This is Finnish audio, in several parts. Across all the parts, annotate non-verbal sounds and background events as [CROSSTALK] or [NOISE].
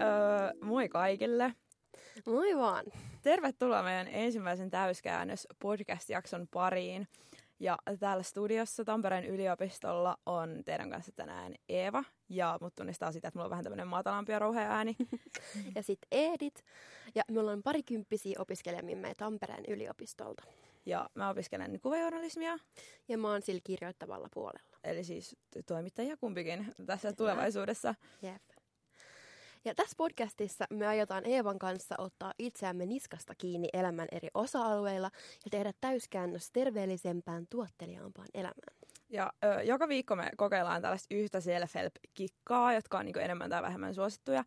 öö, moi kaikille. Moi vaan. Tervetuloa meidän ensimmäisen täyskäännös podcast-jakson pariin. Ja täällä studiossa Tampereen yliopistolla on teidän kanssa tänään Eeva. Ja mut tunnistaa sitä, että mulla on vähän tämmönen matalampi ja rouhea ääni. [LAUGHS] ja sitten Edit. Ja me ollaan parikymppisiä opiskelijamimme Tampereen yliopistolta. Ja mä opiskelen kuvajournalismia. Ja mä oon sillä kirjoittavalla puolella. Eli siis toimittajia kumpikin tässä tulevaisuudessa. Jep. Ja tässä podcastissa me aiotaan Eevan kanssa ottaa itseämme niskasta kiinni elämän eri osa-alueilla ja tehdä täyskäännös terveellisempään, tuotteliaampaan elämään. Ja ö, joka viikko me kokeillaan tällaista yhtä self-help-kikkaa, jotka on niin enemmän tai vähemmän suosittuja.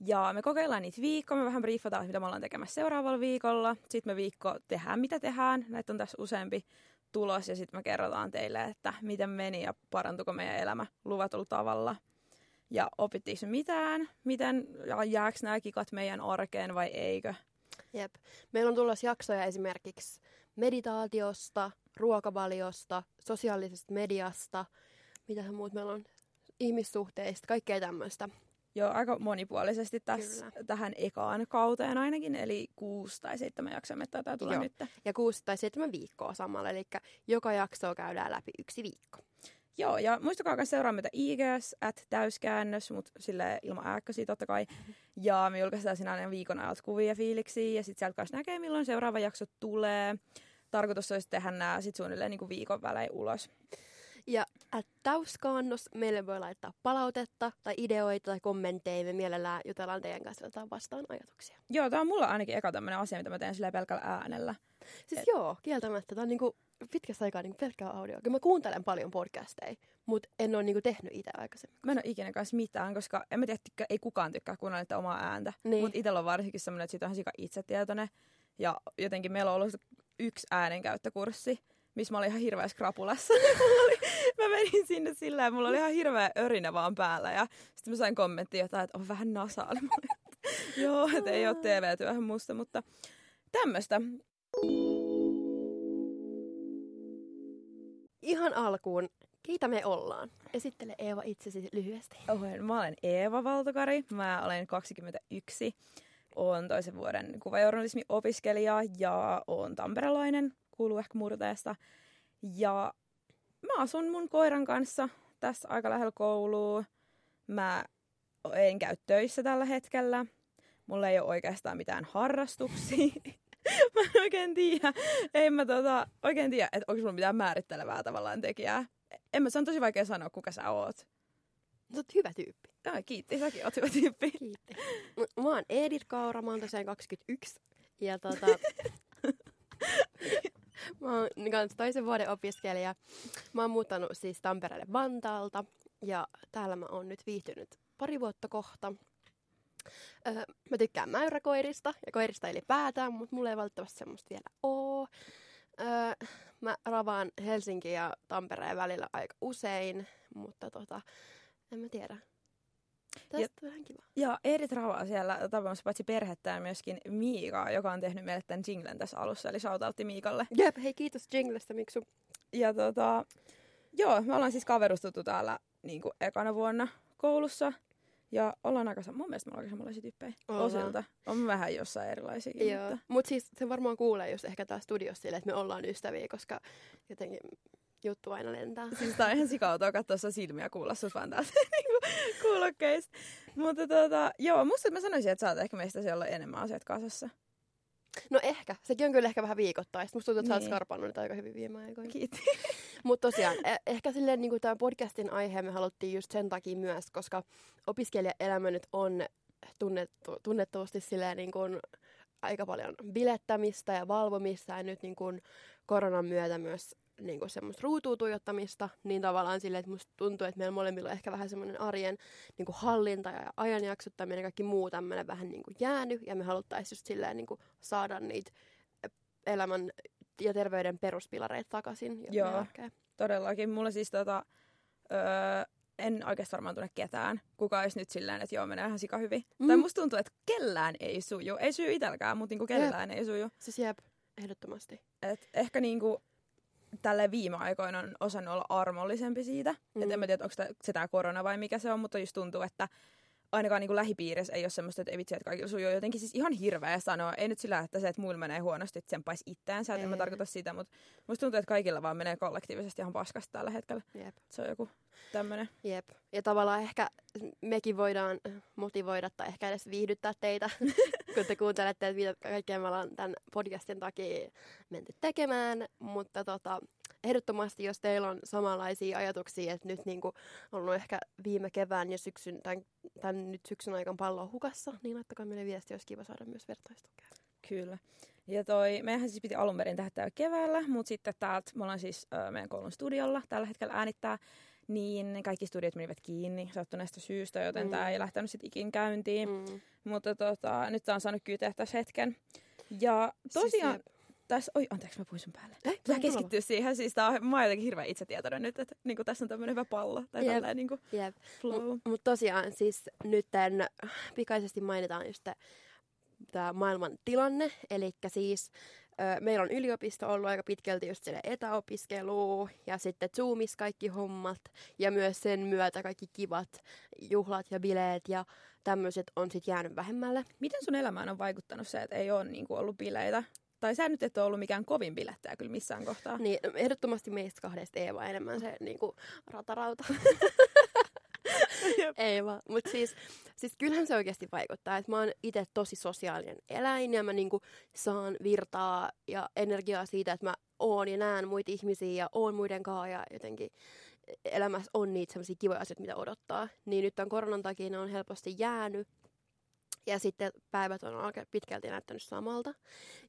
Ja me kokeillaan niitä viikkoa, me vähän briefataan, mitä me ollaan tekemässä seuraavalla viikolla. Sitten me viikko tehdään, mitä tehdään. Näitä on tässä useampi tulos ja sitten me kerrotaan teille, että miten meni ja parantuko meidän elämä luvatulla tavalla. Ja opittiinko mitään? Miten jääkö nämä kikat meidän arkeen vai eikö? Jep. Meillä on tulossa jaksoja esimerkiksi meditaatiosta, ruokavaliosta, sosiaalisesta mediasta, mitä muut meillä on, ihmissuhteista, kaikkea tämmöistä. Joo, aika monipuolisesti tässä, tähän ekaan kauteen ainakin, eli kuusi tai seitsemän jaksoa me tulla Joo. nyt. Ja kuusi tai seitsemän viikkoa samalla, eli joka jaksoa käydään läpi yksi viikko. Joo, ja muistakaa myös seuraa meitä IGS, at täyskäännös, mutta sille ilman ääkkösiä totta kai. Ja me julkaistaan siinä aina viikon ajalta kuvia fiiliksiä, ja sitten sieltä kanssa näkee, milloin seuraava jakso tulee. Tarkoitus olisi tehdä nämä sitten suunnilleen niin kuin viikon välein ulos. Ja täyskaannos meille voi laittaa palautetta tai ideoita tai kommentteja. Me mielellään jutellaan teidän kanssa otetaan vastaan ajatuksia. Joo, tämä on mulla ainakin eka tämmöinen asia, mitä mä teen sillä pelkällä äänellä. Siis Et... joo, kieltämättä. Tämä on niinku pitkästä aikaa niinku pelkkää audio. Mä kuuntelen paljon podcasteja, mutta en ole niinku tehnyt itse aikaisemmin. Mä en ole ikinä kanssa mitään, koska en mä tiedä, tykkää, ei kukaan tykkää kuunnella omaa ääntä. Niin. Mutta itsellä on varsinkin semmoinen, että siitä on sika itsetietoinen. Ja jotenkin meillä on ollut yksi äänenkäyttökurssi, missä mä olin ihan hirveässä krapulassa. [LAUGHS] [LAUGHS] mä menin sinne sillä ja mulla oli ihan hirveä örinä vaan päällä. Ja sitten mä sain kommenttia jotain, että on vähän nasaali. [LAUGHS] Joo, että ei ole TV-työhön musta, mutta tämmöistä. Ihan alkuun, keitä me ollaan? Esittele Eeva itsesi lyhyesti. Oho, mä olen Eeva Valtokari, mä olen 21. Olen toisen vuoden kuvajournalismi-opiskelija ja olen tamperelainen, kuuluu ehkä murteesta. Ja mä asun mun koiran kanssa tässä aika lähellä koulua. Mä en käy töissä tällä hetkellä. Mulla ei ole oikeastaan mitään harrastuksia. [LAUGHS] mä en oikein tiedä. En mä tota, oikein tiedä, että onko sulla mitään määrittelevää tavallaan tekijää. En mä, se on tosi vaikea sanoa, kuka sä oot. Sä oot hyvä tyyppi. Ja, kiitti, säkin oot hyvä tyyppi. Kiitti. Mä oon Edith Kaura, mä oon tosiaan 21. Ja tota, [LAUGHS] [LAUGHS] Mä oon kanssa toisen vuoden opiskelija. Mä oon muuttanut siis Tampereelle Vantaalta ja täällä mä oon nyt viihtynyt pari vuotta kohta. Öö, mä tykkään mäyräkoirista ja koirista ylipäätään, mutta mulla ei välttämättä semmoista vielä oo. Öö, mä ravaan Helsinki ja Tampereen välillä aika usein, mutta tota, en mä tiedä. Tästä ja, vähän kiva. Ja Edith Ravaa siellä tapaamassa paitsi perhettään myöskin Miika, joka on tehnyt meille tämän jinglen tässä alussa, eli shoutoutti Miikalle. Jep, hei kiitos jinglestä, Miksu. Ja tota, joo, me ollaan siis kaverustuttu täällä niin kuin ekana vuonna koulussa. Ja ollaan aika, mun mielestä me ollaan aika samanlaisia tyyppejä ollaan. osilta. On vähän jossain erilaisia. Joo, mutta Mut siis se varmaan kuulee just ehkä tää studiossa sille, että me ollaan ystäviä, koska jotenkin juttu aina lentää. Siis tää on ihan sikautua katsoa silmiä kuulla sut vaan täältä [LAUGHS] kuulokkeista. Mutta tota, joo, musta mä sanoisin, että sä oot ehkä meistä siellä enemmän asiat kasassa. No ehkä. Sekin on kyllä ehkä vähän viikoittaista. Musta tuntuu, että niin. sä oot niin. skarpannut nyt aika hyvin viime aikoina. Kiitos. [LAUGHS] Mutta tosiaan, e- ehkä silleen niin tämän podcastin aihe me haluttiin just sen takia myös, koska opiskelijaelämä nyt on tunnettu, tunnettavasti silleen niin kuin aika paljon bilettämistä ja valvomista ja nyt niin kuin koronan myötä myös niin kuin semmoista ruutuun tuijottamista, niin tavallaan silleen, että musta tuntuu, että meillä molemmilla on ehkä vähän semmoinen arjen niin kuin hallinta ja ajanjaksottaminen ja kaikki muu tämmöinen vähän niin kuin jäänyt, ja me haluttaisiin just silleen niin kuin saada niitä elämän ja terveyden peruspilareita takaisin. Joo, todellakin. Mulla siis tota, öö, en oikeastaan varmaan tunne ketään, kuka olisi nyt silleen, että joo, menee ihan sika hyvin. Mm. Tai musta tuntuu, että kellään ei suju. Ei syy itselläkään, mutta niinku kellään jep. ei suju. Siis jep, ehdottomasti. Et ehkä niinku, tälle viime aikoina on osannut olla armollisempi siitä. Mm. Et en mä tiedä, onko se tämä korona vai mikä se on, mutta just tuntuu, että ainakaan niin kuin lähipiirissä ei ole semmoista, että ei vitsi, että kaikilla sujuu jotenkin siis ihan hirveä sanoa. Ei nyt sillä, että se, että muilla menee huonosti, että paisi itteensä, että en mä tarkoita sitä, mutta musta tuntuu, että kaikilla vaan menee kollektiivisesti ihan paskasta tällä hetkellä. Jep. Se on joku tämmöinen. Jep. Ja tavallaan ehkä mekin voidaan motivoida tai ehkä edes viihdyttää teitä, [LAUGHS] kun te kuuntelette, että mitä kaikkea me ollaan tämän podcastin takia menty tekemään. Mutta tota, ehdottomasti, jos teillä on samanlaisia ajatuksia, että nyt niin kuin on ollut ehkä viime kevään ja syksyn, tämän, tämän nyt syksyn aikana pallo hukassa, niin laittakaa meille viesti, olisi kiva saada myös vertaistukea. Kyllä. Ja toi, meidän siis piti alun perin tehdä keväällä, mutta sitten täältä, me ollaan siis ö, meidän koulun studiolla tällä hetkellä äänittää, niin kaikki studiot menivät kiinni sattuneesta syystä, joten mm. tämä ei lähtenyt sitten ikin käyntiin. Mm. Mutta tota, nyt tämä on saanut kyyteä tässä hetken. Ja tosiaan, siis tässä, oi anteeksi mä puhuin sun päälle. Ei, Pitää keskittyä siihen, siis tää on, mä oon jotenkin hirveän itsetietoinen nyt, että niinku, tässä on tämmöinen hyvä pallo tai yep. tällainen niinku, yep. flow. Mutta mut tosiaan siis nyt pikaisesti mainitaan just tämä maailman tilanne, eli siis meillä on yliopisto ollut aika pitkälti just sille etäopiskelua ja sitten Zoomis kaikki hommat ja myös sen myötä kaikki kivat juhlat ja bileet ja tämmöiset on sitten jäänyt vähemmälle. Miten sun elämään on vaikuttanut se, että ei ole niinku ollut bileitä? Tai sä nyt et ole ollut mikään kovin bilettäjä kyllä missään kohtaa. Niin, ehdottomasti meistä kahdesta Eeva enemmän se niinku ratarauta. [LAUGHS] Ei vaan. Mutta siis, siis kyllähän se oikeasti vaikuttaa. Että mä oon itse tosi sosiaalinen eläin ja mä niinku saan virtaa ja energiaa siitä, että mä oon ja näen muita ihmisiä ja oon muiden kanssa ja jotenkin elämässä on niitä sellaisia kivoja asioita, mitä odottaa. Niin nyt tämän koronan takia ne on helposti jäänyt. Ja sitten päivät on aika pitkälti näyttänyt samalta.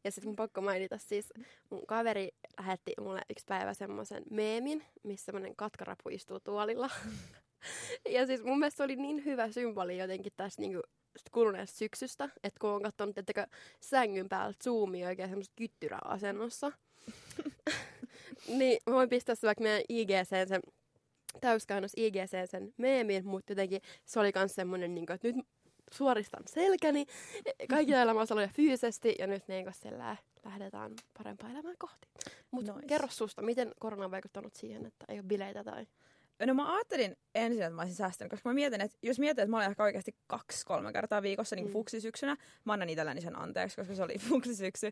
Ja sitten mun pakko mainita siis, mun kaveri lähetti mulle yksi päivä semmoisen meemin, missä semmoinen katkarapu istuu tuolilla. [LAUGHS] [LAUGHS] ja siis mun mielestä se oli niin hyvä symboli jotenkin tässä niinku kuluneesta syksystä, että kun on katsonut, että sängyn päällä zoomia oikein semmoista kyttyräasennossa, [LAUGHS] niin mä voin pistää se vaikka meidän IGC sen täyskäännös IGC sen meemin, mutta jotenkin se oli myös semmoinen, niin että nyt suoristan selkäni kaikilla elämässä ja fyysisesti ja nyt niin sillä lähdetään parempaa elämää kohti. Mutta nice. kerro susta, miten korona on vaikuttanut siihen, että ei ole bileitä tai... No mä ajattelin ensin, että mä olisin säästänyt, koska mä mietin, että jos mietin, että mä olen ehkä oikeasti kaksi-kolme kertaa viikossa niin mm. fuksisyksynä, mä annan itselläni sen anteeksi, koska se oli [LAUGHS] fuksisyksy.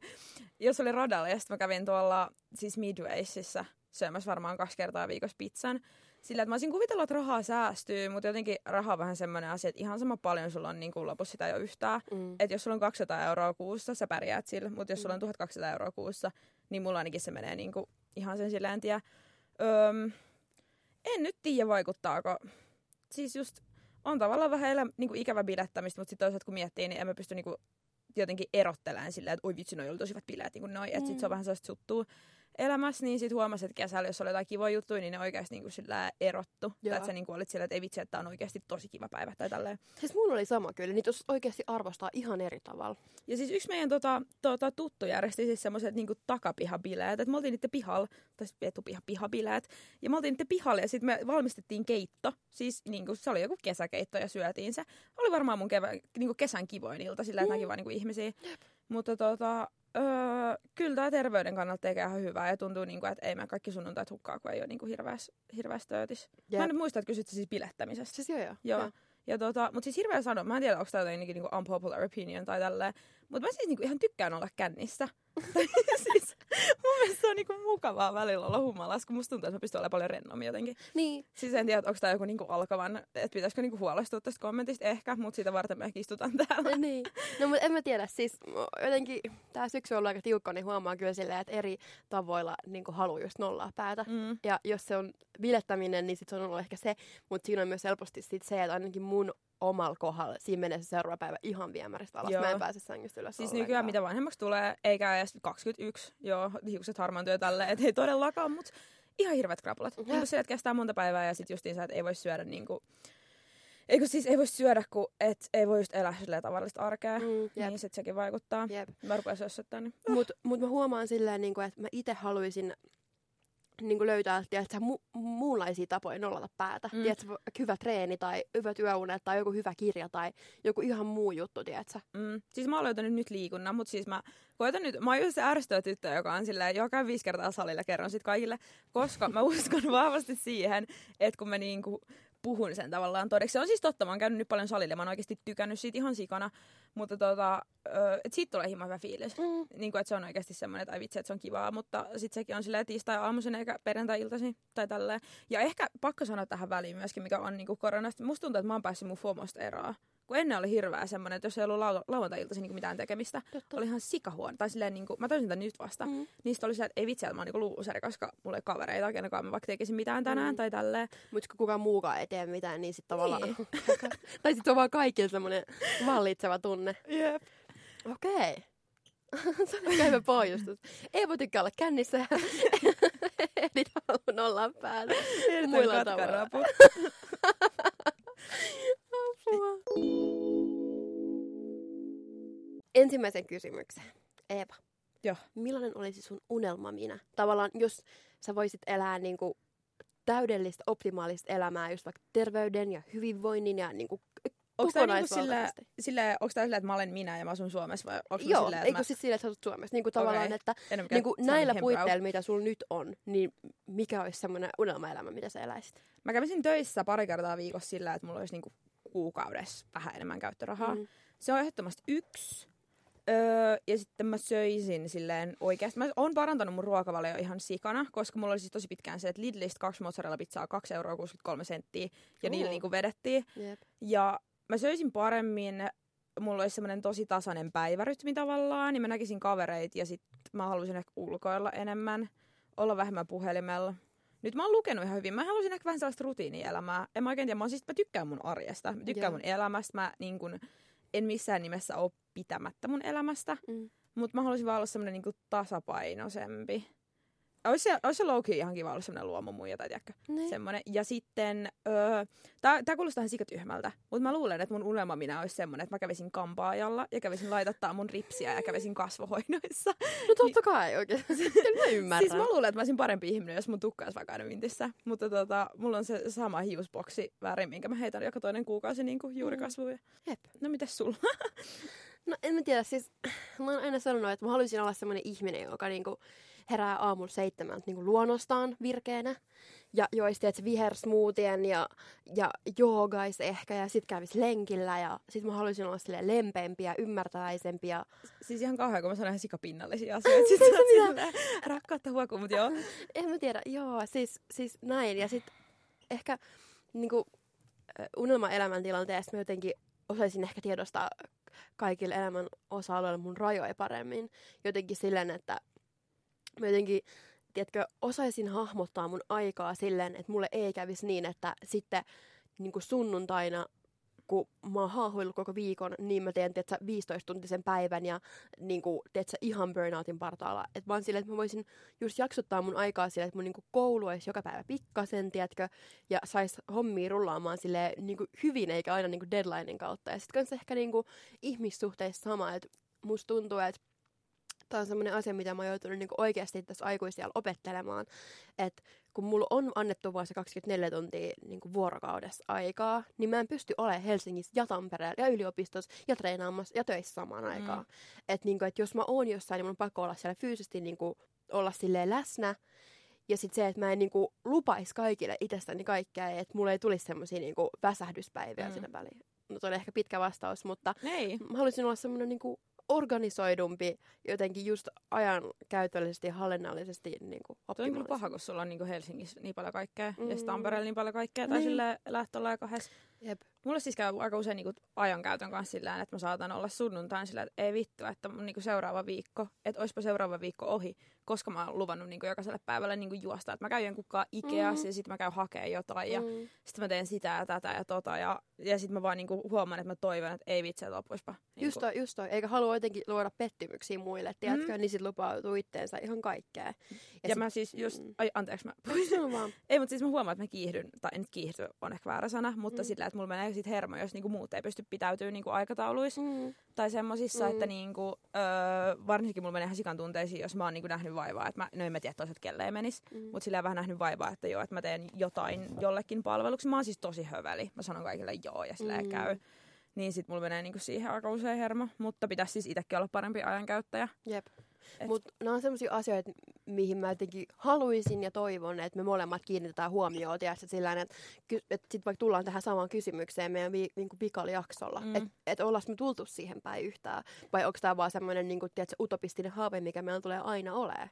Jos oli radalla ja sitten mä kävin tuolla siis Midwaysissä syömässä varmaan kaksi kertaa viikossa pizzan, sillä, että mä olisin kuvitellut, että rahaa säästyy, mutta jotenkin raha on vähän semmoinen asia, että ihan sama paljon sulla on niin kuin lopussa sitä jo yhtään. Mm. Että jos sulla on 200 euroa kuussa, sä pärjäät sillä, mutta jos mm. sulla on 1200 euroa kuussa, niin mulla ainakin se menee niin kuin ihan sen silleen tiedä. Öm, en nyt tiedä vaikuttaako. Siis just on tavallaan vähän elä, niin kuin ikävä bilettämistä, mutta sitten toisaalta kun miettii, niin en mä pysty niin kuin jotenkin erottelemaan silleen, että oi vitsi, noi oli tosi hyvät bileet, niin kuin noi, mm. että sit se on vähän sellaista suttua elämässä, niin sitten huomasi, että kesällä, jos oli jotain kivoja juttuja, niin ne oikeasti niin sillä erottu. Joo. Tai että sä niin olit sillä, että ei vitsi, että on oikeasti tosi kiva päivä tai tälleen. Siis mulla oli sama kyllä, niitä oikeasti arvostaa ihan eri tavalla. Ja siis yksi meidän tota, tota, tuttu järjesti siis semmoiset niin takapihabileet, että me oltiin niiden pihalla, tai etupiha pihabileet, ja me oltiin niiden pihalla ja sitten me valmistettiin keitto, siis niin kuin, se oli joku kesäkeitto ja syötiin se. Oli varmaan mun kevä, niin kuin kesän kivoin ilta, sillä että mm. näki vaan niin kuin ihmisiä. Mutta tota, Öö, kyllä tämä terveyden kannalta tekee ihan hyvää ja tuntuu, niin kuin, että ei mä kaikki sunnuntait hukkaa, kun ei ole niin kuin hirveäs, hirveäs töötis. Mä en muista, että kysyt siis bilettämisestä. Siis joo, joo. joo. joo. Ja tota, mutta siis hirveä sanoa, mä en tiedä, onko tämä jotenkin niinku unpopular opinion tai tälleen, mutta mä siis niinku ihan tykkään olla kännissä. [LAUGHS] siis, mun mielestä se on niinku mukavaa välillä olla humalassa, kun musta tuntuu, että mä pystyn olemaan paljon rennommin jotenkin. Niin. Siis en tiedä, onko tämä joku niinku alkavan, että pitäisikö niinku huolestua tästä kommentista ehkä, mutta sitä varten me ehkä istutaan täällä. [LAUGHS] niin. No mutta en mä tiedä, siis jotenkin tämä syksy on ollut aika tiukka, niin huomaa kyllä silleen, että eri tavoilla niinku haluaa just nollaa päätä. Mm. Ja jos se on bilettäminen, niin sit se on ollut ehkä se, mutta siinä on myös helposti sit se, että ainakin mun omalla kohdalla. Siinä menee se seuraava päivä ihan viemäristä alas. Joo. Mä en pääse sängystä ylös Siis nykyään mitä vanhemmaksi tulee, eikä edes 21, joo, hiukset harmaantuu tälleen, että ei todellakaan, mutta ihan hirveät krapulat. Mm-hmm. Niin se, että kestää monta päivää ja sitten justiinsa, että ei voi syödä niinku, Eikö siis ei voi syödä, kun et ei voi just elää silleen tavallista arkea, mm, niin sit sekin vaikuttaa. Jep. Mä rupean sössöttää, niin... Mut, mut mä huomaan silleen, niin kuin, että mä itse haluaisin niin kuin löytää tiedätkö, mu- muunlaisia tapoja nollata päätä. Mm. Tiedätkö, hyvä treeni tai hyvät yöunet tai joku hyvä kirja tai joku ihan muu juttu, tiedätkö? Mm. Siis mä oon löytänyt nyt liikunnan, mutta siis mä koitan nyt, mä oon just se ärsyttävä tyttö, joka on silleen, joka viisi kertaa salilla kerron sit kaikille, koska mä [LAUGHS] uskon vahvasti siihen, että kun me niinku puhun sen tavallaan todeksi. Se on siis totta, mä oon käynyt nyt paljon salille mä oon oikeasti tykännyt siitä ihan sikana. Mutta tota, et siitä tulee hieman hyvä fiilis. Mm. Niin kuin, että se on oikeasti semmoinen, että ai vitsi, että se on kivaa. Mutta sitten sekin on silleen tiistai aamuisin eikä perjantai-iltaisin tai tälleen. Ja ehkä pakko sanoa tähän väliin myöskin, mikä on niin kuin koronasta. Musta tuntuu, että mä oon päässyt mun FOMosta eroon. Kun ennen oli hirveä semmoinen, että jos ei ollut lau- lauantai-iltaisin niin mitään tekemistä, Totta. oli ihan sikahuono. Tai silleen, niin kuin, mä täysin nyt vasta. Mm. Niistä oli se, että ei vitsi, että mä oon niin luuseri, koska mulla ei kavereita, kenenkaan mä vaikka tekisin mitään tänään mm. tai tälleen. Mutta kun kukaan muukaan ei tee mitään, niin sitten tavallaan... Niin. tai sitten on vaan [LAUGHS] kaikilla semmoinen vallitseva tunne. Jep. Okei. [LAUGHS] Okay. se on aika hyvä pohjustus. Ei voi tykkää olla kännissä. [LAUGHS] Edit haluan olla päällä. Muilla tavalla. Ensimmäisen kysymyksen. Eeva. Joo. Millainen olisi sun unelma minä? Tavallaan, jos sä voisit elää niin kuin täydellistä, optimaalista elämää, just vaikka terveyden ja hyvinvoinnin ja niin kuin Onko tämä niinku sillä, sillä, onko tämä sillä, että mä olen minä ja mä asun Suomessa vai onko Joo, sillä, eikö mä... siis sillä, että sä asut Suomessa? Niin kuin tavallaan, okay. että niin kuin näillä puitteilla, mitä sulla nyt on, niin mikä olisi semmoinen unelmaelämä, mitä sä eläisit? Mä kävisin töissä pari kertaa viikossa sillä, että mulla olisi niinku kuukaudessa vähän enemmän käyttörahaa. Mm. Se on ehdottomasti yksi. Öö, ja sitten mä söisin silleen oikeasti. Mä oon parantanut mun ruokavalio ihan sikana, koska mulla oli siis tosi pitkään se, että Lidlistä kaksi mozzarella pizzaa 2 euroa 63 senttiä ja niillä niinku vedettiin. Yep. Ja mä söisin paremmin, mulla olisi semmoinen tosi tasainen päivärytmi tavallaan, niin mä näkisin kavereit ja sitten mä haluaisin ehkä ulkoilla enemmän, olla vähemmän puhelimella. Nyt mä oon lukenut ihan hyvin. Mä haluaisin ehkä vähän sellaista rutiinielämää. En mä oikein tiedä, mä, siis, mä tykkään mun arjesta. Mä tykkään yeah. mun elämästä. Mä niin kun, en missään nimessä ole pitämättä mun elämästä. Mm. Mutta mä haluaisin vaan olla semmoinen niin tasapainoisempi. Olisi se, olisi se ihan kiva olla semmoinen luomumuija tai tiedäkö, niin. semmoinen. Ja sitten, öö, tää, kuulostaa ihan sikatyhmältä, mutta mä luulen, että mun unelma minä olisi semmoinen, että mä kävisin kampaajalla ja kävisin laitattaa mun ripsiä ja kävisin kasvohoinoissa. No totta kai oikein. [LAUGHS] mä ymmärrän. Siis mä luulen, että mä olisin parempi ihminen, jos mun tukka olisi vaikka vintissä. Mutta tota, mulla on se sama hiusboksi väri, minkä mä heitän joka toinen kuukausi niin kuin juurikasvuja. Mm. Jep. No mitäs sulla? [LAUGHS] no en mä tiedä, siis [SIGHS] mä oon aina sanonut, että mä haluaisin olla semmoinen ihminen, joka niinku herää aamulla seitsemän niin kuin luonnostaan virkeänä. Ja joisi että vihersmoothien ja, ja joogais ehkä ja sit kävis lenkillä ja sit mä haluaisin olla sille lempeämpi ja ymmärtäväisempi. Ja... Siis ihan kauhean, kun mä sanon ihan sikapinnallisia [LAUGHS] asioita. Sitten sillä, rakkautta huokuu, mutta joo. [LAUGHS] En mä tiedä, joo, siis, siis näin. Ja sit ehkä niinku, unelma elämäntilanteessa mä jotenkin osaisin ehkä tiedostaa kaikille elämän osa-alueilla mun rajoja paremmin. Jotenkin silleen, että mä jotenkin, tiedätkö, osaisin hahmottaa mun aikaa silleen, että mulle ei kävisi niin, että sitten niin kuin sunnuntaina kun mä oon haahuillut koko viikon, niin mä teen, tiedätkö, 15-tuntisen päivän ja niin kuin, tiedätkö, ihan burnoutin partaalla. Että vaan silleen, että mä voisin just jaksottaa mun aikaa silleen, että mun niin kuin, koulu olisi joka päivä pikkasen, tiedätkö, ja sais hommia rullaamaan sille niin kuin, hyvin, eikä aina niin kuin deadlinein kautta. Ja sitten kanssa ehkä niin kuin, ihmissuhteissa sama, että musta tuntuu, että tämä on semmoinen asia, mitä mä oon joutunut niin oikeasti tässä aikuisella opettelemaan. Että kun mulla on annettu vain se 24 tuntia niin vuorokaudessa aikaa, niin mä en pysty olemaan Helsingissä ja Tampereella ja yliopistossa ja treenaamassa ja töissä samaan aikaan. Mm. Että niin et jos mä oon jossain, niin mun on pakko olla siellä fyysisesti niin kuin, olla silleen läsnä. Ja sitten se, että mä en niinku lupaisi kaikille itsestäni kaikkea, että mulle ei tulisi semmoisia niinku väsähdyspäiviä mm. sinne väliin. No se oli ehkä pitkä vastaus, mutta Ei. mä haluaisin olla semmoinen niinku organisoidumpi jotenkin just ajan käytöllisesti ja hallinnallisesti niin kuin on kyllä paha, kun sulla on niin kuin Helsingissä niin paljon kaikkea mm. ja Tampereella niin paljon kaikkea tai niin. sille lähtöllä ja kahdessa. Jep. Mulle siis käy aika usein niin ajankäytön kanssa sillä että mä saatan olla sunnuntain sillä, että ei vittu, että mun niin seuraava viikko, että olisipa seuraava viikko ohi, koska mä oon luvannut niin jokaiselle päivälle niin juosta. Että mä käyn jonkun Ikeassa mm. ja sitten mä käyn hakemaan jotain ja mm. sitten mä teen sitä ja tätä ja tota. Ja, ja sitten mä vaan niin huomaan, että mä toivon, että ei vitsi, että loppuispa. Niin just toi, just toi. Eikä halua jotenkin luoda pettymyksiä muille, tiedätkö? Mm. Niin sit lupautuu itteensä ihan kaikkea. Ja, ja sit, mä siis just, mm. ai anteeksi mä [LAUGHS] ei, mutta siis mä huomaan, että mä kiihdyn, tai en kiihdy on ehkä väärä sana, mutta mm. sillä, että mulla menee sit hermo, jos niinku muut ei pysty pitäytyä niinku aikatauluissa mm. tai semmosissa, mm. että niinku, öö, varsinkin mulla menee ihan sikan tunteisiin, jos mä oon niinku nähnyt vaivaa, että mä, no en mä tiedä toiset kelleen menis, mm. mutta sillä vähän nähnyt vaivaa, että joo, että mä teen jotain jollekin palveluksi. Mä oon siis tosi höveli, mä sanon kaikille joo ja sillä mm. käy. Niin sit mulla menee niinku siihen aika usein hermo, mutta pitäisi siis itsekin olla parempi ajankäyttäjä. Jep. Mutta nämä on sellaisia asioita, mihin mä jotenkin haluaisin ja toivon, että me molemmat kiinnitetään huomioon. Tiedätkö, sillä että, että sit vaikka tullaan tähän samaan kysymykseen meidän vi- niinku pikalijaksolla, Mm. että et ollaanko me tultu siihen päin yhtään, vai onko tämä vaan semmoinen niinku, tiedätkö, utopistinen haave, mikä meillä tulee aina olemaan.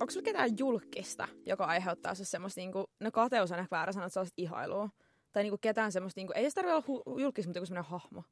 Onko sulla ketään julkista, joka aiheuttaa sinussa semmoista, niinku, no kateus on ehkä väärä sanoa, että sellaista ihailua. Tai niinku ketään semmoista, niinku, ei se tarvitse olla hu- julkis, mutta joku semmoinen hahmo.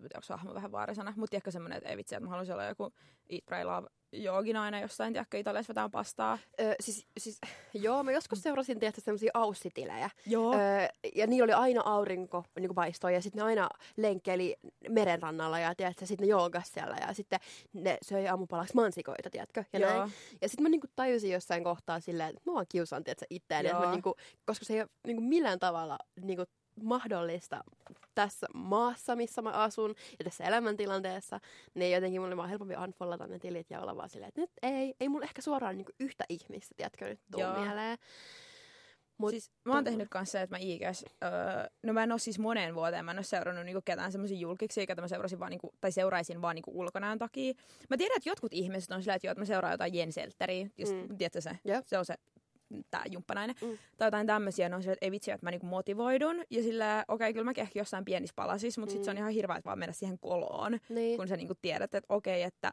Onko hahmo vähän väärä sana, mutta ehkä semmoinen, että ei vitsi, että mä haluaisin olla joku Eat, Pray, Love jooginainen jossain, tiedätkö, Italiassa vetää pastaa. Öö, siis, siis, [LAUGHS] joo, mä joskus seurasin tietysti semmoisia aussitilejä. Joo. Öö, ja niillä oli aina aurinko niin paistoi ja sitten ne aina lenkkeli merenrannalla ja tiedätkö, sitten ne joogas siellä ja sitten ne söi aamupalaksi mansikoita, tiedätkö? Ja, Joo. näin. ja sitten mä niinku tajusin jossain kohtaa silleen, että mä vaan kiusaan tiedätkö, itseäni, että mä niinku, koska se ei ole niinku millään tavalla niinku, mahdollista tässä maassa, missä mä asun ja tässä elämäntilanteessa, niin jotenkin mulla oli vaan helpompi unfollata ne tilit ja olla vaan silleen, että nyt ei, ei mulla ehkä suoraan niinku yhtä ihmistä, tiedätkö, nyt tuu Joo. mieleen. Mut, siis mä oon tehnyt kanssa se, että mä IGS, öö, no mä en oo siis moneen vuoteen, mä en oo seurannut niinku ketään semmoisia julkiksi, ketä mä seurasin vaan niinku, tai seuraisin vaan niinku ulkonäön takia. Mä tiedän, että jotkut ihmiset on silleen, että joo, että mä seuraan jotain Jens Elteriä, just, Mm. tiedätkö se, Jep. se on se tää jumppanainen, Mm. tai jotain tämmöisiä, silleen, että ei vitsi, että mä niinku motivoidun, ja sillä okei, okay, kyllä mäkin ehkä jossain pienissä palasissa, mutta mm. sit se on Mm. ihan hirveä, että vaan mennä siihen koloon, niin. kun sä niinku tiedät, että okei, okay, että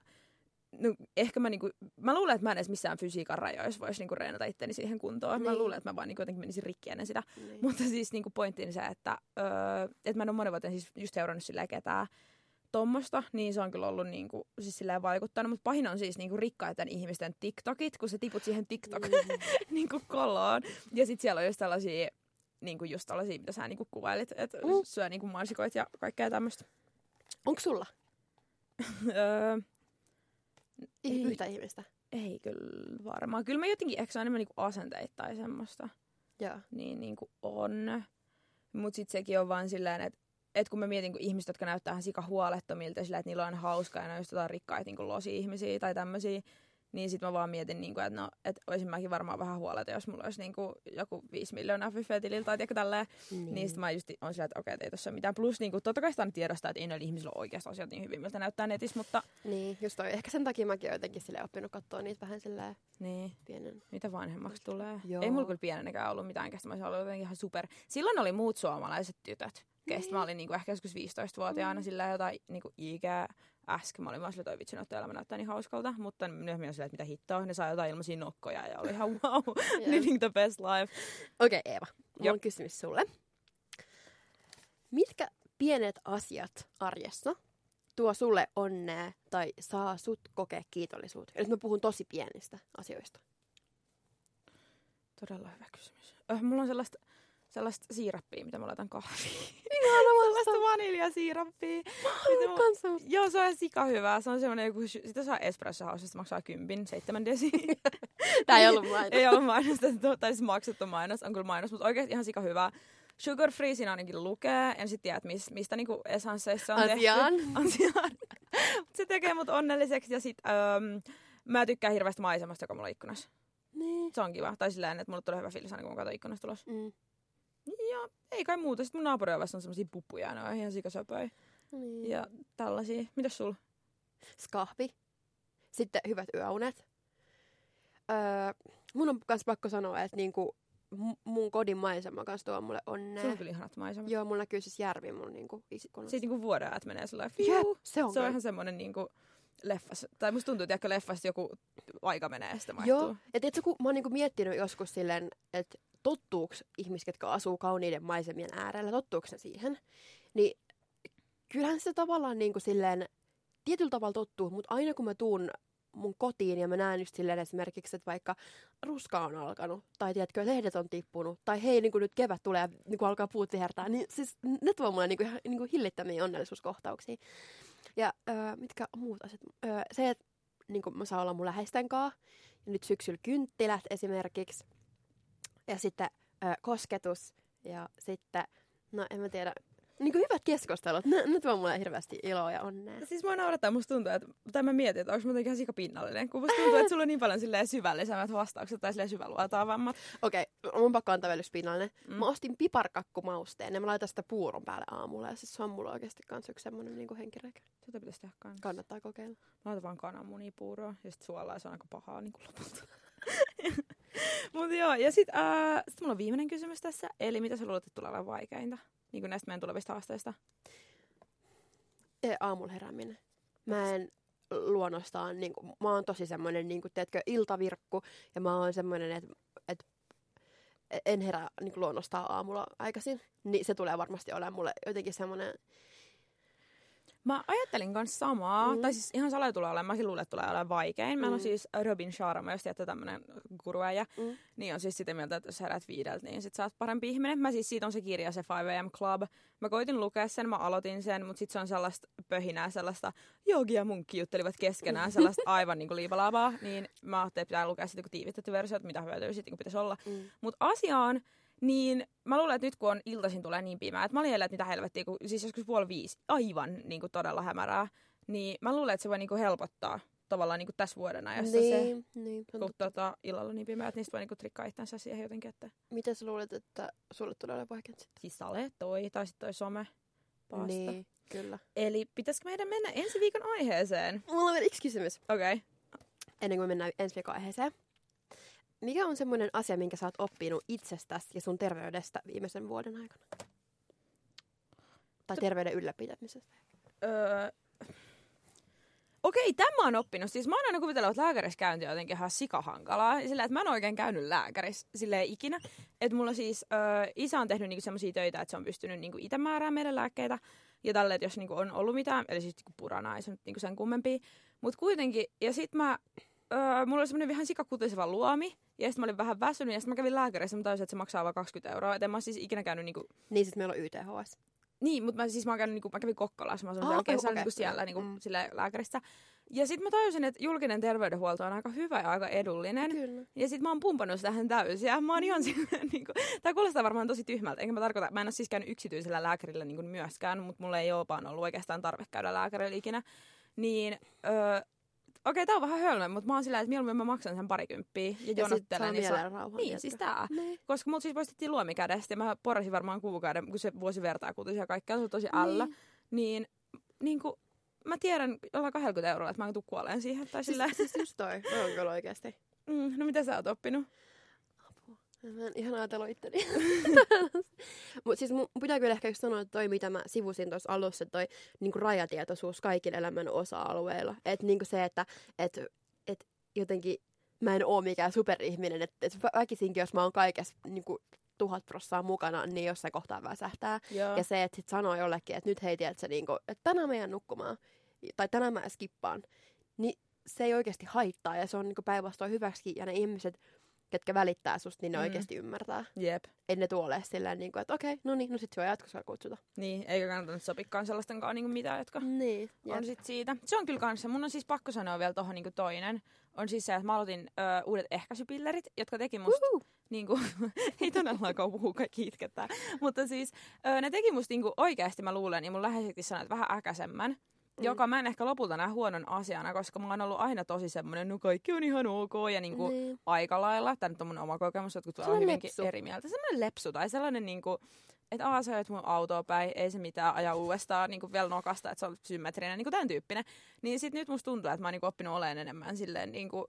no, ehkä mä, niinku, mä luulen, että mä en edes missään fysiikan rajoissa voisi niinku reenata itteni siihen kuntoon. Niin. Mä luulen, että mä vaan niinku jotenkin menisin rikki ennen sitä. Niin. Mutta siis niinku pointtiin se, että, öö, että mä en ole monen vuoteen siis just seurannut silleen ketään tommosta, niin se on kyllä ollut niinku, siis silleen vaikuttanut. Mutta pahin on siis niinku rikkaiden ihmisten TikTokit, kun sä tiput siihen TikTok Mm. [LAUGHS] niinku koloon. Ja sit siellä on just tällaisia, niinku just tällaisia, mitä sä niinku kuvailit, että Mm. syö niinku mansikoit ja kaikkea tämmöistä. Onko sulla [LAUGHS] öö, Ei. yhtä ihmistä? ei kyllä varmaan. Kyllä mä jotenkin, ehkä se on enemmän niinku asenteita tai semmoista. Joo. niin, niin kuin on. Mutta sitten sekin on vaan silleen, että et kun mä mietin, kun ihmiset, jotka näyttää ihan sika huolettomilta, sillä että niillä on hauskaa ja ne on just jotain rikkaita niin losi-ihmisiä tai tämmöisiä, niin sitten mä vaan mietin, niin kuin, että no, et olisin mäkin varmaan vähän huoleta, jos mulla olisi niin kuin, joku 5 miljoonaa fyfetililtä tai tiedätkö tälleen. Niin, niin sitten mä just on silleen, että okei, että ei tossa ole mitään. Plus niin kuin, totta kai sitä tiedostaa, että ei noilla ihmisillä ole oikeasti asiat niin hyvin, miltä näyttää netissä, mutta Niin, just toi. Ehkä sen takia mäkin oon jotenkin sille oppinut katsoa niitä vähän silleen niin. pienen. Mitä vanhemmaksi tulee. Joo. Ei mulla kyllä pienenäkään ollut mitään, kestä mä olisin ollut jotenkin ihan super. Silloin oli muut suomalaiset tytöt, kestä Niin. mä olin niinku ehkä joskus 15-vuotiaana mm. sillä jotain niinku ikää äsken. Mä olin vaan sillä toi vitsi, että elämä näyttää niin hauskalta. Mutta myöhemmin on silleen, että mitä hittoa. Ne saa jotain ilmaisia nokkoja ja oli ihan wow, [LAUGHS] [LAUGHS] living the best life. Okei, okay, Eeva. Mulla Jop. on kysymys sulle. Mitkä pienet asiat arjessa tuo sulle onnea tai saa sut kokea kiitollisuutta? Ja nyt mä puhun tosi pienistä asioista. Todella hyvä kysymys. Öh, mulla on sellaista, sellaista siirappia, mitä mä laitan kahviin. Ihana sellaista vaniljasiirappia. mitä mä- kanssa. Joo, se on ihan sika hyvä. Se on semmoinen joku, sitä saa espresso hausesta, maksaa kympin, seitsemän desi. [LAUGHS] Tää ei ollut mainos. ei ollut mainostettu, tai siis maksettu mainos, on kyllä mainos, mutta oikeasti ihan sika hyvä. Sugar free siinä ainakin lukee, en sit tiedä, mis, mistä niinku esansseissa se on Asiaan. tehty. Asiaan. [LAUGHS] Se tekee mut onnelliseksi ja sit öm, mä tykkään hirveästi maisemasta, joka mulla on ikkunassa. Niin. Se on kiva. Tai silleen, että mulle tulee hyvä fiilis aina, kun mä katson ikkunasta ulos. Mm. Ei kai muuta. Sitten mun naapuriovessa on semmosia pupuja, ja ne on ihan sikasöpöjä. niin. Ja tällaisia. Mitäs sulla? Skahvi. Sitten hyvät yöunet. Öö, mun on myös pakko sanoa, että niinku, mun kodin maisema kanssa tuo mulle onnea. Sulla on kyllä ihanat maisemat. Joo, mulla näkyy siis järvi mun niinku ikkunassa. Siitä niinku vuoden ajat menee Jep, fiu. se on Se on ihan semmonen niinku leffas. Tai musta tuntuu, että leffasta joku aika menee ja sitten vaihtuu. Joo, ja tiedätkö, kun mä oon niinku miettinyt joskus silleen, että tottuuks ihmiset, jotka asuu kauniiden maisemien äärellä, tottuuks ne siihen, niin kyllähän se tavallaan niinku silleen, tietyllä tavalla tottuu, mutta aina kun mä tuun mun kotiin ja mä näen just silleen esimerkiksi, että vaikka ruska on alkanut, tai tiedätkö, lehdet on tippunut, tai hei, niin kuin nyt kevät tulee ja niin kuin alkaa puut vihertää, niin siis ne tuo mulle niin kuin, ihan niin kuin hillittömiä onnellisuuskohtauksia. Ja öö, mitkä muut asiat? Öö, se, että niin kuin mä saan olla mun läheisten kanssa, ja nyt syksyllä kynttilät esimerkiksi, ja sitten öö, kosketus, ja sitten, no en mä tiedä, Niin kuin hyvät keskustelut. Ne, ne tuo mulle hirveästi iloa ja onnea. Siis mua naurattaa, musta tuntuu, että, tai mä mietin, että onko mä ihan sikapinnallinen, kun musta tuntuu, että sulla on niin paljon silleen syvällisemmät vastaukset tai silleen syväluotaavammat. Okei, okay, mun pakko antaa vielä pinnallinen. Mm. Mä ostin piparkakkumausteen ja mä laitan sitä puuron päälle aamulla. Ja siis se on mulla oikeasti kans yksi semmonen niin henkireikä. Tätä pitäisi tehdä kanssa. Kannattaa kokeilla. Mä laitan vaan kananmunia puuroa ja sit suolaa se on aika pahaa niin kuin lopulta. [LAUGHS] Mut joo, ja sit, äh, sit mulla on viimeinen kysymys tässä. Eli mitä sä luulet, että tulee olemaan vaikeinta? Niin kuin näistä meidän tulevista haasteista. Ei, aamulla herääminen. Mä en luonnostaan, niin kuin, mä oon tosi semmoinen, niin kuin, teetkö, iltavirkku. Ja mä oon semmoinen, että et, en herää niin kuin, luonnostaan aamulla aikaisin. Niin se tulee varmasti olemaan mulle jotenkin semmoinen, Mä ajattelin kanssa samaa, Mm. mm. tai siis ihan sale tulee olemaan, mä luulen, että tulee olemaan vaikein. Mä mm. Mm. on siis Robin Sharma, jos tiedätte tämmönen guruäjä, mm, niin on siis sitä mieltä, että jos heräät viideltä, niin sit sä oot parempi ihminen. Mä siis, siitä on se kirja, se 5am Club. Mä koitin lukea sen, mä aloitin sen, mutta sit se on sellaista pöhinää, sellaista jogi ja munkki juttelivat keskenään, sellaista [LAUGHS] aivan niinku liipalaavaa. Niin mä ajattelin, että pitää lukea sitten tiivistetty versio, että mitä hyötyä sitten pitäisi olla. mm. Mutta asiaan, niin mä luulen, että nyt kun on iltaisin tulee niin pimeää, että mä olin että mitä helvettiä, kun, siis joskus puoli viisi, aivan niin kuin todella hämärää, niin mä luulen, että se voi niin kuin helpottaa tavallaan niin kuin tässä vuoden ajassa se, Niin, niin. kun tota, illalla niin pimeää, että niistä voi niin kuin trikkaa itsensä siihen jotenkin, että Miten sä luulet, että sulle tulee olemaan vaikeaa sitten? siis sale toi tai sitten toi some paasta. Niin, kyllä. Eli pitäisikö meidän mennä ensi viikon aiheeseen? Mulla on vielä yksi kysymys, Okei. Okay. ennen kuin mennään ensi viikon aiheeseen. Mikä on semmoinen asia, minkä sä oot oppinut itsestäsi ja sun terveydestä viimeisen vuoden aikana? Tai terveyden ylläpitämisestä. Öö, Okei, tämä on oppinut. Siis mä oon aina kuvitellut, että lääkärissä käynti on jotenkin ihan sikahankalaa. Sillä, että mä en oikein käynyt lääkärissä silleen ikinä. Että mulla siis ö, isä on tehnyt niinku semmoisia töitä, että se on pystynyt niinku itse määräämään meille lääkkeitä. Ja tälle, että jos niinku on ollut mitään, eli siis niinku purana, ei se nyt niinku sen kummempia. Mutta kuitenkin, ja sit mä, ö, mulla oli semmoinen vähän sikakutiseva luomi. Ja sitten mä olin vähän väsynyt, ja sitten mä kävin lääkärissä, mä tajusin, että se maksaa vain 20 euroa. Et en mä siis ikinä käynyt niinku Niin sit meillä on YTHS. niin, mutta mä, siis mä, oon käynyt, niinku, mä kävin Kokkolassa, mä asuin okei, kesällä okei. niinku siellä niinku, Mm. sille lääkärissä. Ja sitten mä tajusin, että julkinen terveydenhuolto on aika hyvä ja aika edullinen. Kyllä. Ja sitten mä oon pumpannut sitä tähän täysin. Ja mä oon ihan [LAUGHS] silleen, niinku, tää kuulostaa varmaan tosi tyhmältä. Enkä mä tarkoita, mä en ole siis käynyt yksityisellä lääkärillä niinku myöskään, mutta mulla ei ole vaan ollut oikeastaan tarve käydä lääkärillä ikinä. Niin, öö, okei, tää on vähän hölmö, mutta mä oon sillä, että mieluummin mä maksan sen parikymppiä ja, Ja jonottelen. ja saa- rauhan. Niin, siis tää. Niin. Koska mut siis poistettiin luomi kädestä ja mä porasin varmaan kuukauden, kun se vuosi vertaa kutisi ja kaikkea, se on tosi ällä. Niin. Niin, niin kuin, mä tiedän jollain 20 euroa, että mä en tuu kuoleen siihen. Tai sillä, Siis, siis just toi. Mä oon kyllä oikeesti. [LAUGHS] mm, no mitä sä oot oppinut? Mä en ihan ajatellut itteni. [LAUGHS] Mut siis mun pitää kyllä ehkä sanoa, että toi mitä mä sivusin tuossa alussa, toi niinku rajatietoisuus kaikilla elämän osa-alueilla. Että niinku se, että et, et jotenkin mä en oo mikään superihminen, että et väkisinkin jos mä oon kaikessa niinku tuhat prossaa mukana, niin jossain kohtaa väsähtää. Joo. Ja se, että sit sanoo jollekin, että nyt hei, tiedät sä, niinku, että tänään mä jään nukkumaan, tai tänään mä skippaan, niin se ei oikeasti haittaa, ja se on niinku päinvastoin hyväksi, ja ne ihmiset, ketkä välittää susta, niin ne Mm. oikeasti ymmärtää. Jep. Ei ne tuole silleen, niinku, että okei, no niin, no sit sua jatkossa kutsuta. Niin, eikä kannata nyt sopikaan sellaisten kanssa niin mitään, jotka Niin, on sit siitä. Se on kyllä kanssa. Mun on siis pakko sanoa vielä tohon niin toinen. On siis se, että mä aloitin ö, uudet ehkäisypillerit, jotka teki musta Uhu. niin kuin, [LAUGHS] ei todellakaan puhu kaikki itkettää. Mutta siis ö, ne teki musta niin kuin, oikeasti mä luulen, ja mun läheisesti sanoit vähän äkäisemmän. Mm. Joka mä en ehkä lopulta näe huonon asiana, koska mä oon ollut aina tosi semmoinen, no kaikki on ihan ok ja niin kuin, Niin. aika lailla. Tämä nyt on mun oma kokemus, jotkut on hyvinkin lepsu. eri mieltä. Sellainen lepsu tai sellainen niin kuin, että aa sä mun autoa päin, ei se mitään, aja uudestaan niin kuin vielä nokasta, että se on symmetrinen, niin kuin tämän tyyppinen. Niin sit nyt musta tuntuu, että mä oon niin kuin, oppinut olemaan enemmän silleen niin kuin,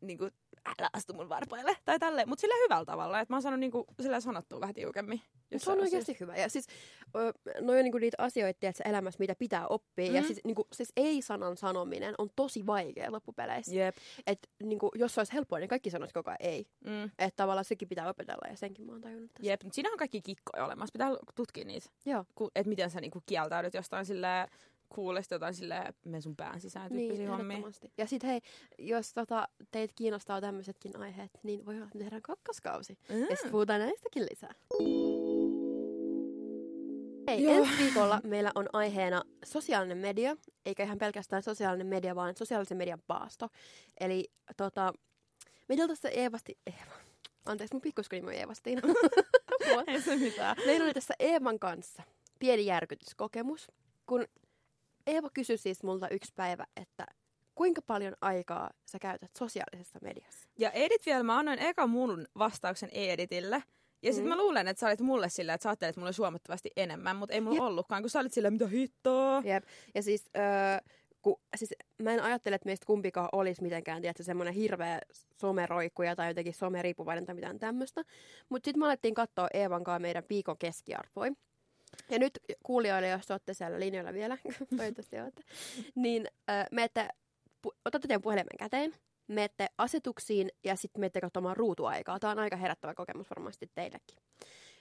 niin kuin, älä astu mun varpaille tai tälleen, mutta sillä hyvällä tavalla, että mä oon saanut niin kuin, sillä sanottua vähän tiukemmin. Mut se on oikeasti hyvä. Ja siis ö, noi on niinku niitä asioita että elämässä, mitä pitää oppia. Mm. Ja Mm. siis, niinku, siis ei-sanan sanominen on tosi vaikea loppupeleissä. Jep. Et niinku, jos se olisi helppoa, niin kaikki sanoisi koko ajan ei. Mm. Että tavallaan sekin pitää opetella ja senkin mä oon tajunnut tässä. Jep, mutta siinä on kaikki kikkoja olemassa. Pitää tutkia niitä. Joo. Ku, että miten sä niinku kieltäydyt jostain silleen kuulesta jotain silleen, mene sun pään sisään tyyppisiä Niin, hommia. Ja sit hei, jos tota, teitä kiinnostaa tämmöisetkin aiheet, niin voi olla, että me tehdään kakkoskausi. Mm. Ja sit puhutaan näistäkin lisää. Hei, Joo. ensi viikolla meillä on aiheena sosiaalinen media, eikä ihan pelkästään sosiaalinen media, vaan sosiaalisen median paasto. Eli tota, meillä on tässä Eevasti, Eeva, anteeksi mun pikkuskunimi on Eevastiin. [LAUGHS] Ei se mitään. meillä oli tässä Eevan kanssa pieni järkytyskokemus, kun Eeva kysyi siis multa yksi päivä, että kuinka paljon aikaa sä käytät sosiaalisessa mediassa? Ja Edit vielä, mä annoin eka mun vastauksen Editille. Ja sitten Mm. mä luulen, että sä olit mulle sillä, että sä ajattelet mulle huomattavasti enemmän, mutta ei mulla Jep. ollutkaan, kun sä olit sillä, mitä hittoa. Jep. Ja siis, öö, ku, siis mä en ajattele, että meistä kumpikaan olisi mitenkään, tiedätkö, semmoinen hirveä someroikkuja tai jotenkin someriippuvainen tai mitään tämmöistä. Mutta sitten me alettiin katsoa Eevan kanssa meidän viikon keskiarvoja. Ja nyt kuulijoille, jos olette siellä linjoilla vielä, [LAUGHS] toivottavasti olette, niin äh, menette, pu- otatte teidän puhelimen käteen, menette asetuksiin ja sitten menette katsomaan ruutuaikaa. Tämä on aika herättävä kokemus varmasti teillekin.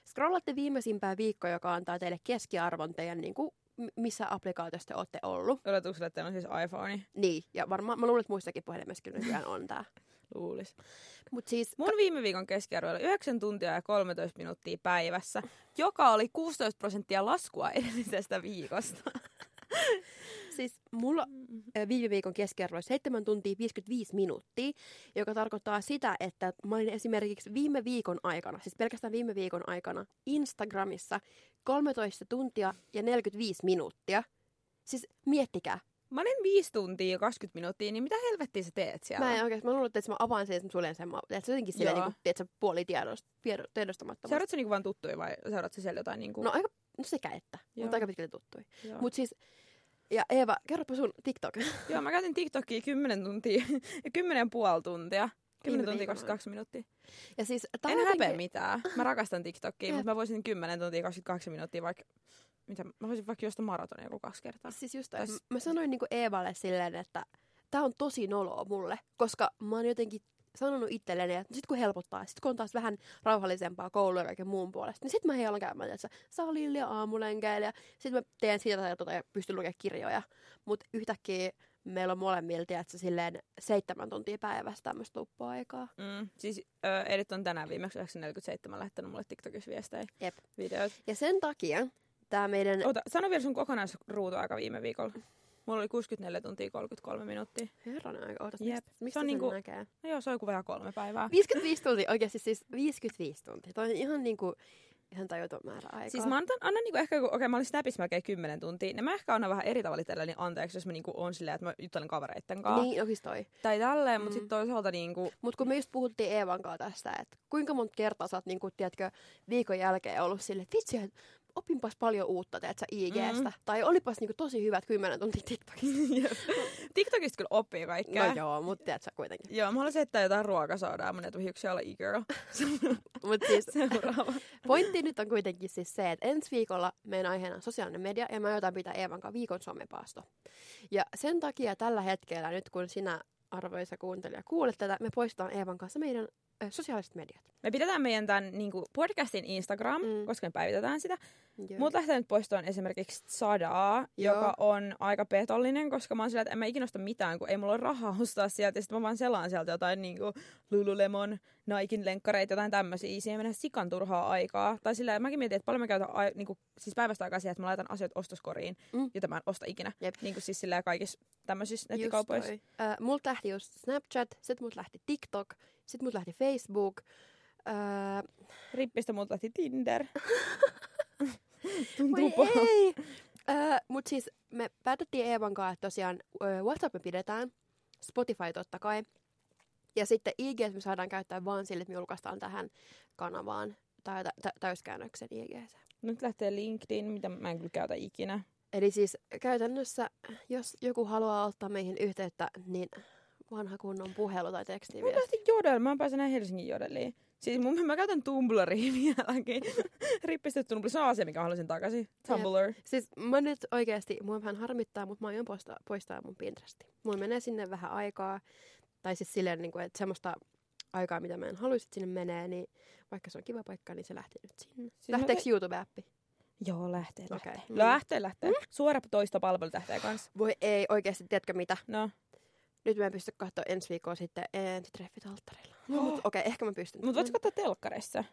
Scrollatte viimeisimpää viikkoa, joka antaa teille keskiarvon teidän, niin kuin, missä applikaatiossa te olette ollut. Odotuksella, että teillä on siis iPhone, Niin, ja varmaan, mä luulen, että muissakin puhelimissa kyllä nykyään on tää. Luulis. Mut siis, Mun viime viikon keskiarvo oli 9 tuntia ja 13 minuuttia päivässä, joka oli 16 prosenttia laskua edellisestä viikosta. [LAUGHS] siis mulla ö, viime viikon keskiarvo oli 7 tuntia 55 minuuttia, joka tarkoittaa sitä, että mä olin esimerkiksi viime viikon aikana, siis pelkästään viime viikon aikana, Instagramissa 13 tuntia ja 45 minuuttia. Siis miettikää. Mä olin 5 tuntia ja 20 minuuttia, niin mitä helvettiä sä teet siellä? Mä en oikeesti, mä luulen, että mä avaan sen ja sitten suljen sen. Mä, että se jotenkin silleen, niin tiedätkö, puoli tiedost, tiedo, tiedostamattomasti. Seuraatko niinku vaan tuttuja vai seuraatko siellä jotain niinku... No aika, no sekä että, Joo. mutta aika pitkälti tuttui. Joo. Mut siis, ja Eeva, kerropa sun TikTok. [LAUGHS] Joo, mä käytin TikTokia 10 tuntia [LAUGHS] ja 10 ja puoli tuntia. 10 Viime tuntia viikon 22 minuuttia. Ja siis, En on häpeä jotenkin- mitään. Mä rakastan TikTokia, mutta mä voisin 10 tuntia 28 minuuttia vaikka... Mitä, mä voisin vaikka juosta maratonia joku kaksi kertaa. Siis just, Tai mä, sanoin niinku Eevalle silleen, että tää on tosi noloa mulle, koska mä oon jotenkin sanonut itselleni, että sit kun helpottaa, sit kun on taas vähän rauhallisempaa koulua ja kaiken muun puolesta, niin sit mä heilan käymään, että salilla ja aamulenkeillä ja sit mä teen sitä tai tota ja pystyn lukemaan kirjoja. Mut yhtäkkiä meillä on molemmilta, että silleen seitsemän tuntia päivässä tämmöistä luppuaikaa. Mm. Siis ö, Edit on tänään viimeksi 9.47 lähettänyt mulle TikTokissa viestejä. Jep. Videoita. Ja sen takia tää meidän... Ota, sano vielä sun kokonaisruutuaika viime viikolla. Mulla oli 64 tuntia 33 minuuttia. Herranen aika, ootas, Jep. mistä, Se mistä on sen niinku- näkee? No joo, se on joku vähän kolme päivää. 55 tuntia, oikeasti siis 55 tuntia. Toi on ihan niinku, ihan tajuton määrä aikaa. Siis mä annan, annan niinku ehkä, okei, mä olin Snapissa melkein 10 tuntia, niin mä ehkä annan vähän eri tavalla itselleni anteeksi, jos mä niinku on silleen, että mä juttelen kavereitten kanssa. Niin, okis toi. Tai tälleen, mutta Mm. sitten toisaalta niinku, Mut kun me just puhuttiin Eevan kanssa tästä, että kuinka monta kertaa sä oot niinku, tiedätkö, viikon jälkeen ollut silleen, että vitsi, että opinpas paljon uutta, tiedätkö, IGstä. Mm. Tai olipas niinku tosi hyvät 10 tuntia TikTokista. [LAUGHS] TikTokista kyllä oppii kaikkea. no joo, mut tiedätkö kuitenkin. Joo, mä haluaisin heittää jotain ruokasoodaa, mun etuhiuksia olla e-girl. [LAUGHS] Mut siis [LAUGHS] Seuraava. pointti nyt on kuitenkin siis se, että ensi viikolla meidän aiheena on sosiaalinen media ja mä aiotaan pitää Eevan kanssa viikon somepaasto. Ja sen takia tällä hetkellä nyt kun sinä arvoisa kuuntelija kuulet tätä, me poistetaan Eevan kanssa meidän sosiaaliset mediat. Me pidetään meidän tämän niinku, podcastin Instagram, mm. koska me päivitetään sitä. Joo. Mut lähtee nyt poistoon esimerkiksi Sadaa, Joo. joka on aika petollinen, koska mä oon sillä, että en mä ikinä osta mitään, kun ei mulla ole rahaa ostaa sieltä. Ja sit mä vaan selaan sieltä jotain niinku Lululemon, Naikin lenkkareita, jotain tämmöisiä. Siihen menee sikan turhaa aikaa. Tai sillä mäkin mietin, että paljon mä käytän ai, niinku, siis päivästä aikaa siihen, että mä laitan asioita ostoskoriin, Mm. jota mä en osta ikinä. Jep. Niin kuin siis sillä kaikissa tämmöisissä nettikaupoissa. toi. Äh, multa lähti just Snapchat, sit multa lähti TikTok, sit multa lähti Facebook. Äh, Rippistä multa lähti Tinder. [LAUGHS] [LAUGHS] voi Tuntuu pahalta. ei! Äh, mut siis me päätettiin Eevan kanssa, että tosiaan äh, WhatsApp me pidetään, Spotify totta kai. Ja sitten IG me saadaan käyttää vaan sille, että me julkaistaan tähän kanavaan tai tä- tä- täyskäännöksen IG. Nyt lähtee LinkedIn, mitä mä en kyllä käytä ikinä. Eli siis käytännössä, jos joku haluaa ottaa meihin yhteyttä, niin vanha kunnon puhelu tai Mä tekstiviesti. pääsin Jodel, mä pääsen näin Helsingin Jodeliin. Siis mun, mä käytän Tumblria [LAUGHS] vieläkin. Rippistetty Tumblr, se on asia, mikä haluaisin takaisin. Tumblr. Siis mä nyt oikeasti, mua vähän harmittaa, mutta mä aion poistaa, poistaa mun Pinteresti. Mulla menee sinne vähän aikaa, tai siis silleen, niin kuin, että semmoista aikaa, mitä mä en haluaisi, että sinne menee, niin vaikka se on kiva paikka, niin se lähti nyt sinne. Siis Lähteekö YouTube-appi? Joo, lähtee, lähtee. Okay. Lähtee, lähtee. Mm? Suora toistopalvelu lähtee kanssa. Voi ei, oikeasti, tiedätkö mitä? No, Nyt mä en pysty katsoa ensi viikolla sitten ensitreffit alttarilla. No, Oh. mutta okei, okay, ehkä mä pystyn. mutta voitko katsoa telkkarissa?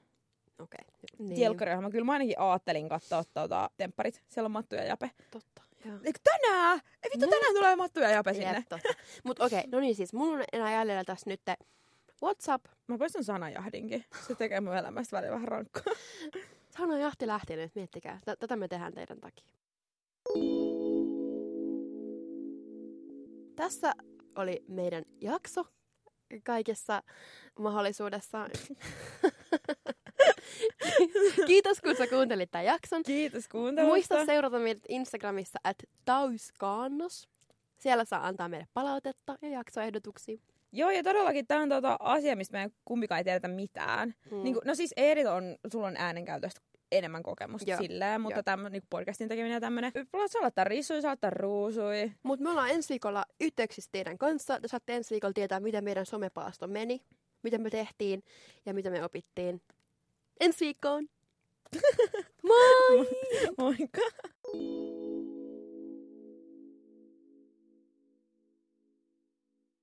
Okei. Niin. Niin, Telkkariohjelma. Kyllä mä ainakin aattelin katsoa tuota, tempparit. Siellä on Mattu ja Jape. totta. Joo. Eikö tänään? Ei vittu, No. tänään tulee Mattu ja Jape sinne. Mutta okei, okay, no niin siis, mulla on enää jäljellä tässä nyt WhatsApp. Mä poistan sanajahdinkin. Se tekee mun elämästä välillä vähän rankkaa. Hanna [LAUGHS] Jahti lähti nyt, miettikää. Tätä me tehdään teidän takia. Tässä oli meidän jakso kaikessa mahdollisuudessa. [LAUGHS] Kiitos, kun sä kuuntelit tämän jakson. Kiitos kuuntelusta. Muista seurata meidät Instagramissa at tauskaannos. Siellä saa antaa meille palautetta ja jaksoehdotuksia. Joo, ja todellakin tämä on tota asia, mistä meidän kumpikaan ei tiedetä mitään. Mm. Niin kuin, no siis Eerit on, sulla on äänenkäytöstä enemmän kokemusta Joo, silleen, mutta tämä niin podcastin tekeminen ja tämmöinen. Saa laittaa rissuja, saa laittaa ruusui. Mutta me ollaan ensi viikolla yhteyksissä teidän kanssa. Te saatte ensi viikolla tietää, miten meidän somepaasto meni, mitä me tehtiin ja mitä me opittiin. Ensi viikkoon! [LAUGHS] Moi! Moikka!